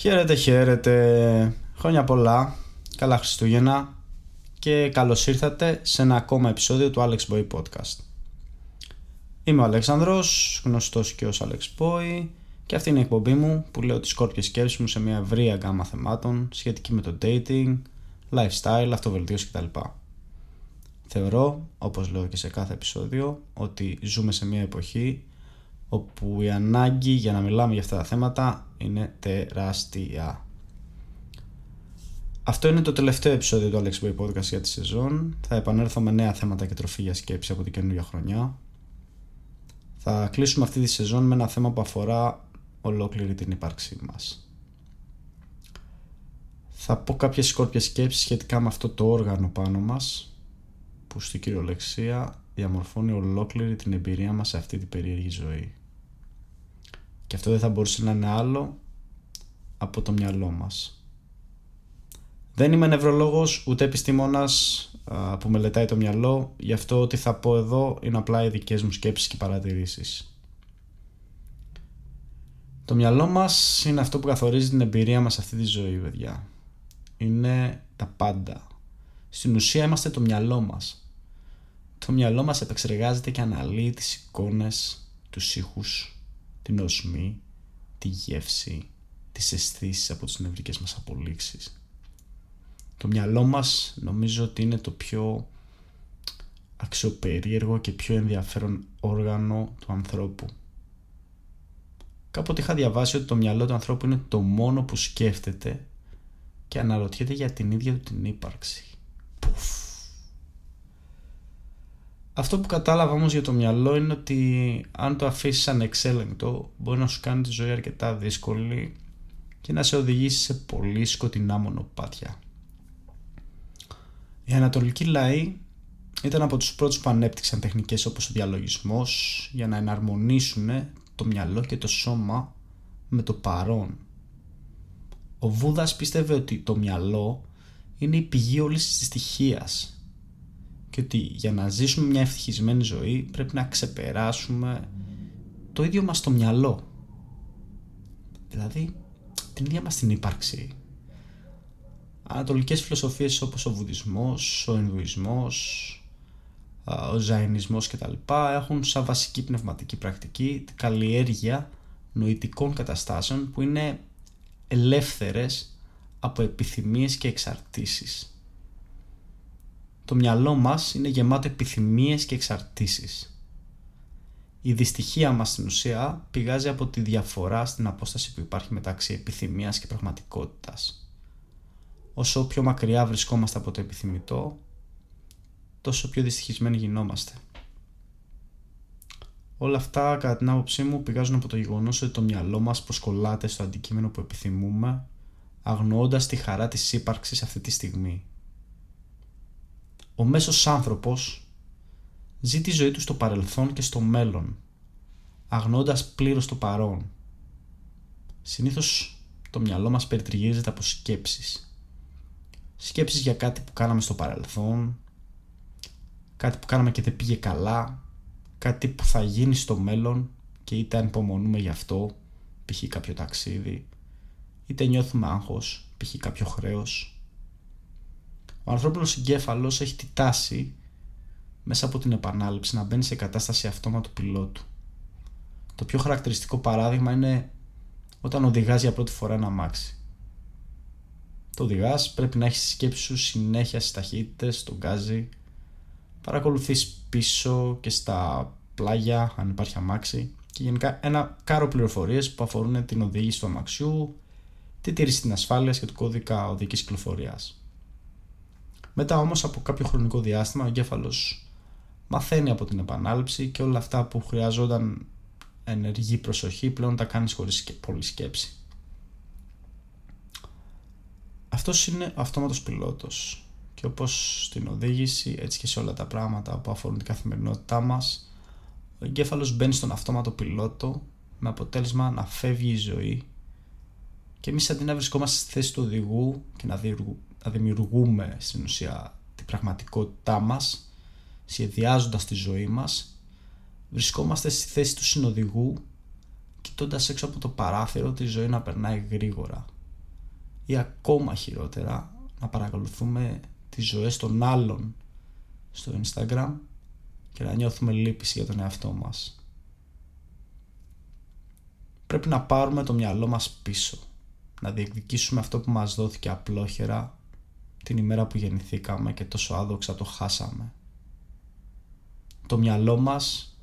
Χαίρετε, χαίρετε. Χρόνια πολλά. Καλά Χριστούγεννα. Και καλώς ήρθατε σε ένα ακόμα επεισόδιο του Alex Boy Podcast. Είμαι ο Αλέξανδρος, γνωστός και ως Alex Boy και αυτή είναι η εκπομπή μου που λέω τις σκόρπιες σκέψεις μου σε μια ευρία γκάμα θεμάτων σχετική με το dating, lifestyle, αυτοβελτίωση κτλ. Θεωρώ, όπως λέω και σε κάθε επεισόδιο, ότι ζούμε σε μια εποχή όπου η ανάγκη για να μιλάμε για αυτά τα θέματα είναι τεράστια. Αυτό είναι το τελευταίο επεισόδιο του Alex Boy Podcast για τη σεζόν. Θα επανέλθω με νέα θέματα και τροφή για σκέψη από την καινούργια χρονιά. Θα κλείσουμε αυτή τη σεζόν με ένα θέμα που αφορά ολόκληρη την ύπαρξή μας. Θα πω κάποιες σκόρπιες σκέψεις σχετικά με αυτό το όργανο πάνω μας που στην κυριολεξία διαμορφώνει ολόκληρη την εμπειρία μας σε αυτή την περίεργη ζωή. Και αυτό δεν θα μπορούσε να είναι άλλο από το μυαλό μας. Δεν είμαι νευρολόγος ούτε επιστήμονας που μελετάει το μυαλό, γι' αυτό ό,τι θα πω εδώ είναι απλά οι δικές μου σκέψεις και παρατηρήσεις. Το μυαλό μας είναι αυτό που καθορίζει την εμπειρία μας σε αυτή τη ζωή, παιδιά. Είναι τα πάντα. Στην ουσία είμαστε το μυαλό μας. Το μυαλό μας επεξεργάζεται και αναλύει τις εικόνες, τους ήχους, την οσμή, τη γεύση, τις αισθήσεις από τις νευρικές μας απολύξεις. Το μυαλό μας νομίζω ότι είναι το πιο αξιοπερίεργο και πιο ενδιαφέρον όργανο του ανθρώπου. Κάποτε είχα διαβάσει ότι το μυαλό του ανθρώπου είναι το μόνο που σκέφτεται και αναρωτιέται για την ίδια του την ύπαρξη. Αυτό που κατάλαβα όμως για το μυαλό είναι ότι αν το αφήσεις ανεξέλεγκτο μπορεί να σου κάνει τη ζωή αρκετά δύσκολη και να σε οδηγήσει σε πολύ σκοτεινά μονοπάτια. Οι ανατολικοί λαοί ήταν από τους πρώτους που ανέπτυξαν τεχνικές όπως ο διαλογισμός για να εναρμονίσουν το μυαλό και το σώμα με το παρόν. Ο Βούδας πίστευε ότι το μυαλό είναι η πηγή όλης της στοιχείας και ότι για να ζήσουμε μια ευτυχισμένη ζωή πρέπει να ξεπεράσουμε το ίδιο μας το μυαλό. Δηλαδή την ίδια μας την ύπαρξη. Ανατολικές φιλοσοφίες όπως ο Βουδισμός, ο Ινδουισμός, ο Ζαϊνισμός κτλ. έχουν σαν βασική πνευματική πρακτική την καλλιέργεια νοητικών καταστάσεων που είναι ελεύθερες από επιθυμίες και εξαρτήσεις. Το μυαλό μας είναι γεμάτο επιθυμίες και εξαρτήσεις. Η δυστυχία μας στην ουσία πηγάζει από τη διαφορά στην απόσταση που υπάρχει μεταξύ επιθυμίας και πραγματικότητας. Όσο πιο μακριά βρισκόμαστε από το επιθυμητό, τόσο πιο δυστυχισμένοι γινόμαστε. Όλα αυτά, κατά την άποψή μου, πηγάζουν από το γεγονός ότι το μυαλό μας προσκολάται στο αντικείμενο που επιθυμούμε, αγνοώντας τη χαρά της ύπαρξης αυτή τη στιγμή ο μέσος άνθρωπος ζει τη ζωή του στο παρελθόν και στο μέλλον, αγνώντας πλήρως το παρόν. Συνήθως το μυαλό μας περιτριγίζεται από σκέψεις. Σκέψεις για κάτι που κάναμε στο παρελθόν, κάτι που κάναμε και δεν πήγε καλά, κάτι που θα γίνει στο μέλλον και είτε ανυπομονούμε γι' αυτό, π.χ. κάποιο ταξίδι, είτε νιώθουμε άγχος, π.χ. κάποιο χρέος, ο ανθρώπινος εγκέφαλος έχει τη τάση μέσα από την επανάληψη να μπαίνει σε κατάσταση αυτόματου πιλότου. Το πιο χαρακτηριστικό παράδειγμα είναι όταν οδηγάς για πρώτη φορά ένα αμάξι. Το οδηγάς πρέπει να έχεις σκέψη σου συνέχεια στις ταχύτητες, στον γκάζι, παρακολουθείς πίσω και στα πλάγια αν υπάρχει αμάξι και γενικά ένα κάρο πληροφορίες που αφορούν την οδήγηση του αμαξιού, τη τήρηση της ασφάλειας και του κώδικα οδικής κυκλοφορίας. Μετά όμως από κάποιο χρονικό διάστημα ο εγκέφαλος μαθαίνει από την επανάληψη και όλα αυτά που χρειαζόταν ενεργή προσοχή πλέον τα κάνεις χωρίς πολλή σκέψη. Αυτός είναι ο αυτόματος πιλότος και όπως στην οδήγηση έτσι και σε όλα τα πράγματα που αφορούν την καθημερινότητά μας ο εγκέφαλος μπαίνει στον αυτόματο πιλότο με αποτέλεσμα να φεύγει η ζωή και εμείς αντί να βρισκόμαστε στη θέση του οδηγού και να να δημιουργούμε στην ουσία την πραγματικότητά μας σχεδιάζοντας τη ζωή μας βρισκόμαστε στη θέση του συνοδηγού κοιτώντας έξω από το παράθυρο τη ζωή να περνάει γρήγορα ή ακόμα χειρότερα να παρακολουθούμε τις ζωές των άλλων στο Instagram και να νιώθουμε λύπηση για τον εαυτό μας. Πρέπει να πάρουμε το μυαλό μας πίσω, να διεκδικήσουμε αυτό που μας δόθηκε απλόχερα την ημέρα που γεννηθήκαμε και τόσο άδοξα το χάσαμε. Το μυαλό μας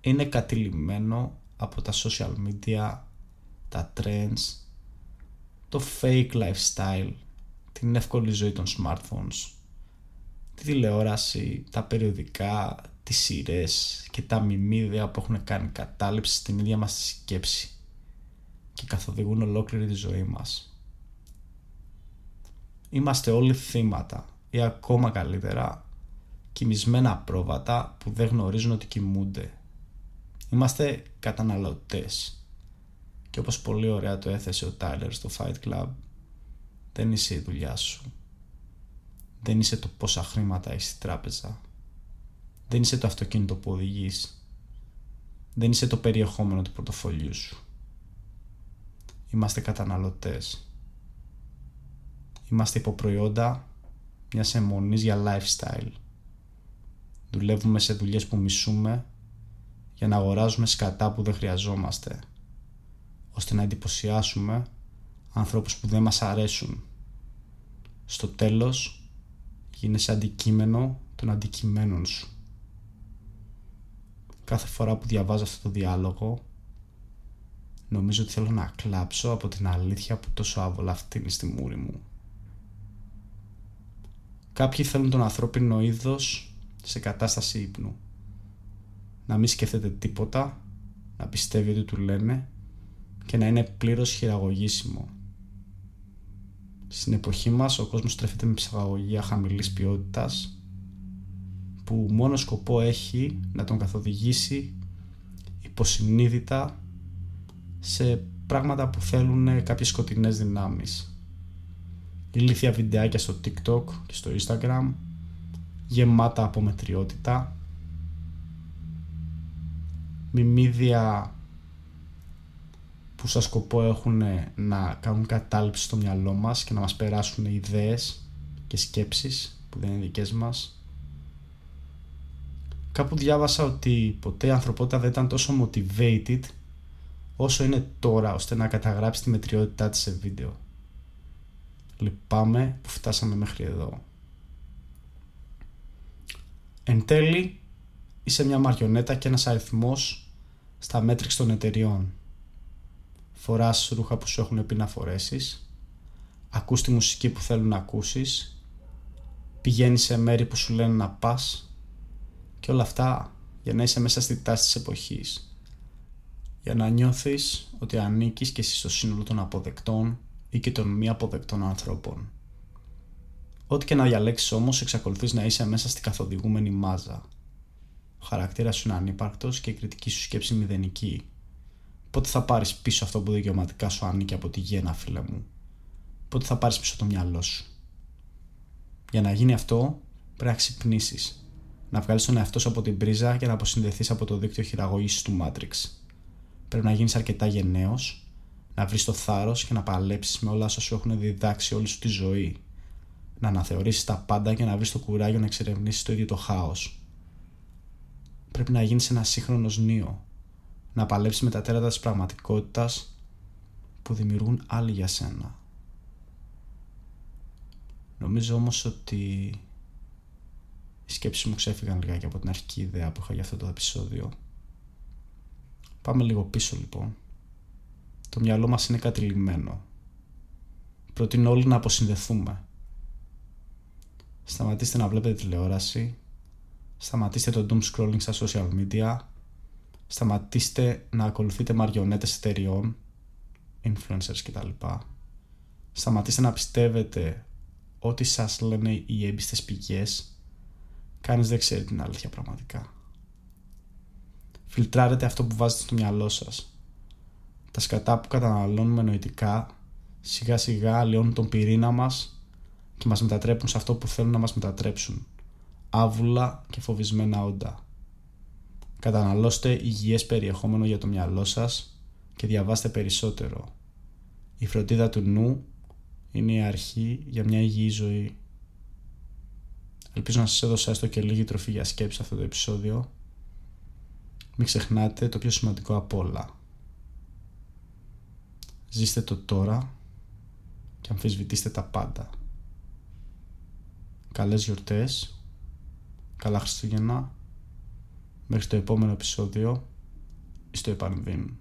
είναι κατηλημένο από τα social media, τα trends, το fake lifestyle, την εύκολη ζωή των smartphones, τη τηλεόραση, τα περιοδικά, τις σειρές και τα μιμίδια που έχουν κάνει κατάληψη στην ίδια μας τη σκέψη και καθοδηγούν ολόκληρη τη ζωή μας. Είμαστε όλοι θύματα ή ακόμα καλύτερα κοιμισμένα πρόβατα που δεν γνωρίζουν ότι κοιμούνται. Είμαστε καταναλωτές και όπως πολύ ωραία το έθεσε ο Τάιλερ στο Fight Club δεν είσαι η δουλειά σου. Δεν είσαι το πόσα χρήματα έχεις στη τράπεζα. Δεν είσαι το αυτοκίνητο που οδηγείς. Δεν είσαι το περιεχόμενο του πορτοφολιού σου. Είμαστε καταναλωτές. Είμαστε υποπροϊόντα μιας αιμονής για lifestyle. Δουλεύουμε σε δουλειές που μισούμε για να αγοράζουμε σκατά που δεν χρειαζόμαστε ώστε να εντυπωσιάσουμε ανθρώπους που δεν μας αρέσουν. Στο τέλος γίνεσαι αντικείμενο των αντικειμένων σου. Κάθε φορά που διαβάζω αυτό το διάλογο νομίζω ότι θέλω να κλάψω από την αλήθεια που τόσο άβολα φτύνει στη μούρη μου. Κάποιοι θέλουν τον ανθρώπινο είδος σε κατάσταση ύπνου. Να μην σκέφτεται τίποτα, να πιστεύει ότι του λένε και να είναι πλήρως χειραγωγήσιμο. Στην εποχή μας ο κόσμος τρέφεται με ψυχαγωγία χαμηλής ποιότητας που μόνο σκοπό έχει να τον καθοδηγήσει υποσυνείδητα σε πράγματα που θέλουν κάποιες σκοτεινές δυνάμεις. Ηλίθια βιντεάκια στο TikTok και στο Instagram γεμάτα από μετριότητα μιμίδια που σαν σκοπό έχουν να κάνουν κατάληψη στο μυαλό μας και να μας περάσουν ιδέες και σκέψεις που δεν είναι δικές μας. Κάπου διάβασα ότι ποτέ η ανθρωπότητα δεν ήταν τόσο motivated όσο είναι τώρα ώστε να καταγράψει τη μετριότητά της σε βίντεο. Λυπάμαι που φτάσαμε μέχρι εδώ. Εν τέλει, είσαι μια μαριονέτα και ένας αριθμός στα μέτρηξ των εταιριών φοράς ρούχα που σου έχουν πει να φορέσεις, ακούς τη μουσική που θέλουν να ακούσεις, πηγαίνεις σε μέρη που σου λένε να πας και όλα αυτά για να είσαι μέσα στη τάση της εποχής. Για να νιώθεις ότι ανήκεις και εσύ στο σύνολο των αποδεκτών ή και των μη αποδεκτών ανθρώπων. Ό,τι και να διαλέξεις όμως εξακολουθείς να είσαι μέσα στη καθοδηγούμενη μάζα. Ο χαρακτήρας σου είναι ανύπαρκτος και η κριτική σου σκέψη μηδενική Πότε θα πάρεις πίσω αυτό που δικαιωματικά σου ανήκει από τη γέννα, φίλε μου; Πότε θα πάρεις πίσω το μυαλό σου; Για να γίνει αυτό, πρέπει να ξυπνήσεις. Να βγάλεις τον εαυτό σου από την πρίζα και να αποσυνδεθείς από το δίκτυο χειραγωγή του Matrix. Πρέπει να γίνεις αρκετά γενναίος, να βρεις το θάρρος και να παλέψεις με όλα όσα σου έχουν διδάξει όλη σου τη ζωή. Να αναθεωρήσεις τα πάντα και να βρεις το κουράγιο να εξερευνήσεις το ίδιο το χάος. Πρέπει να γίνεις ένας σύγχρονος νίο, να παλέψεις με τα τέρατα της πραγματικότητας που δημιουργούν άλλοι για σένα. Νομίζω όμως ότι οι σκέψεις μου ξέφυγαν λιγάκι από την αρχική ιδέα που είχα για αυτό το επεισόδιο. Πάμε λίγο πίσω λοιπόν. Το μυαλό μας είναι κατηλημμένο. Προτείνω όλοι να αποσυνδεθούμε. Σταματήστε να βλέπετε τηλεόραση. Σταματήστε το doom scrolling στα social media σταματήστε να ακολουθείτε μαριονέτες εταιριών, influencers κτλ. Σταματήστε να πιστεύετε ό,τι σας λένε οι έμπιστες πηγές, κανείς δεν ξέρει την αλήθεια πραγματικά. Φιλτράρετε αυτό που βάζετε στο μυαλό σας. Τα σκατά που καταναλώνουμε νοητικά σιγά σιγά αλλοιώνουν τον πυρήνα μας και μας μετατρέπουν σε αυτό που θέλουν να μας μετατρέψουν. Άβουλα και φοβισμένα όντα. Καταναλώστε υγιές περιεχόμενο για το μυαλό σας και διαβάστε περισσότερο. Η φροντίδα του νου είναι η αρχή για μια υγιή ζωή. Ελπίζω να σας έδωσα έστω και λίγη τροφή για σκέψη αυτό το επεισόδιο. Μην ξεχνάτε το πιο σημαντικό απ' όλα. Ζήστε το τώρα και αμφισβητήστε τα πάντα. Καλές γιορτές, καλά Χριστούγεννα, μέχρι το επόμενο επεισόδιο, στο επανειδήν.